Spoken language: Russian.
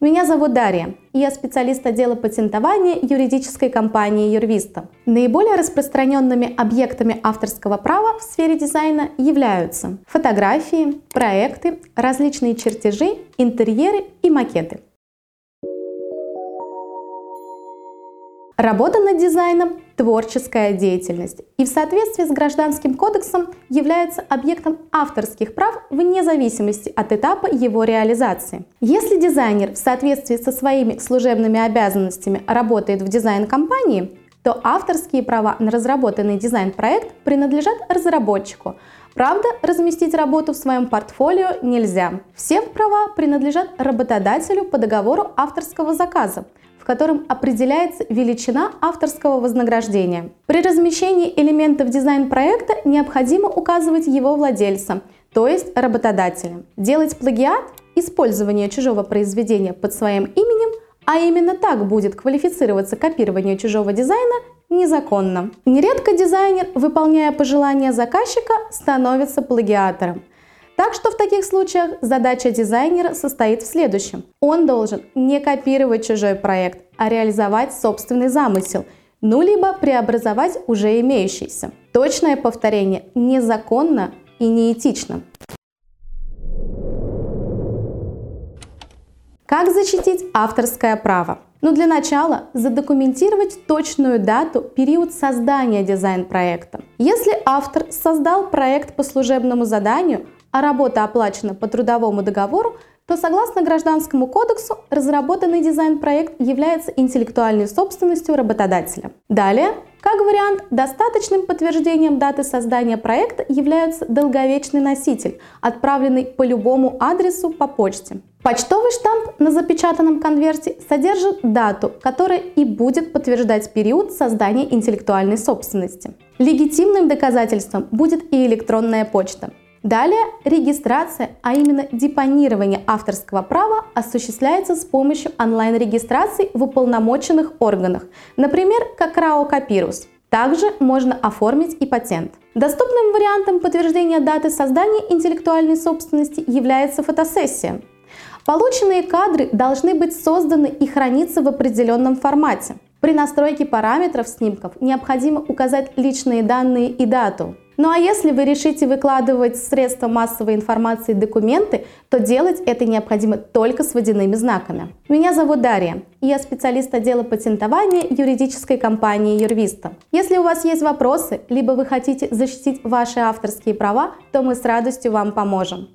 Меня зовут Дарья, я специалист отдела патентования юридической компании Юрвиста. Наиболее распространенными объектами авторского права в сфере дизайна являются фотографии, проекты, различные чертежи, интерьеры и макеты. Работа над дизайном – творческая деятельность и в соответствии с Гражданским кодексом является объектом авторских прав вне зависимости от этапа его реализации. Если дизайнер в соответствии со своими служебными обязанностями работает в дизайн-компании, то авторские права на разработанный дизайн-проект принадлежат разработчику. Правда, разместить работу в своем портфолио нельзя. Все права принадлежат работодателю по договору авторского заказа, котором определяется величина авторского вознаграждения. При размещении элементов дизайн-проекта необходимо указывать его владельца, то есть работодателя. Делать плагиат – использование чужого произведения под своим именем, а именно так будет квалифицироваться копирование чужого дизайна незаконно. Нередко дизайнер, выполняя пожелания заказчика, становится плагиатором. Так что в таких случаях задача дизайнера состоит в следующем. Он должен не копировать чужой проект, а реализовать собственный замысел, ну либо преобразовать уже имеющийся. Точное повторение незаконно и неэтично. Как защитить авторское право? Ну, для начала задокументировать точную дату, период создания дизайн-проекта. Если автор создал проект по служебному заданию, а работа оплачена по трудовому договору, то согласно Гражданскому кодексу разработанный дизайн-проект является интеллектуальной собственностью работодателя. Далее, как вариант, достаточным подтверждением даты создания проекта является долговечный носитель, отправленный по любому адресу по почте. Почтовый штамп на запечатанном конверте содержит дату, которая и будет подтверждать период создания интеллектуальной собственности. Легитимным доказательством будет и электронная почта. Далее регистрация, а именно депонирование авторского права осуществляется с помощью онлайн-регистрации в уполномоченных органах, например, как РАО Копирус. Также можно оформить и патент. Доступным вариантом подтверждения даты создания интеллектуальной собственности является фотосессия. Полученные кадры должны быть созданы и храниться в определенном формате. При настройке параметров снимков необходимо указать личные данные и дату. Ну а если вы решите выкладывать средства массовой информации документы, то делать это необходимо только с водяными знаками. Меня зовут Дарья, и я специалист отдела патентования юридической компании Юрвиста. Если у вас есть вопросы, либо вы хотите защитить ваши авторские права, то мы с радостью вам поможем.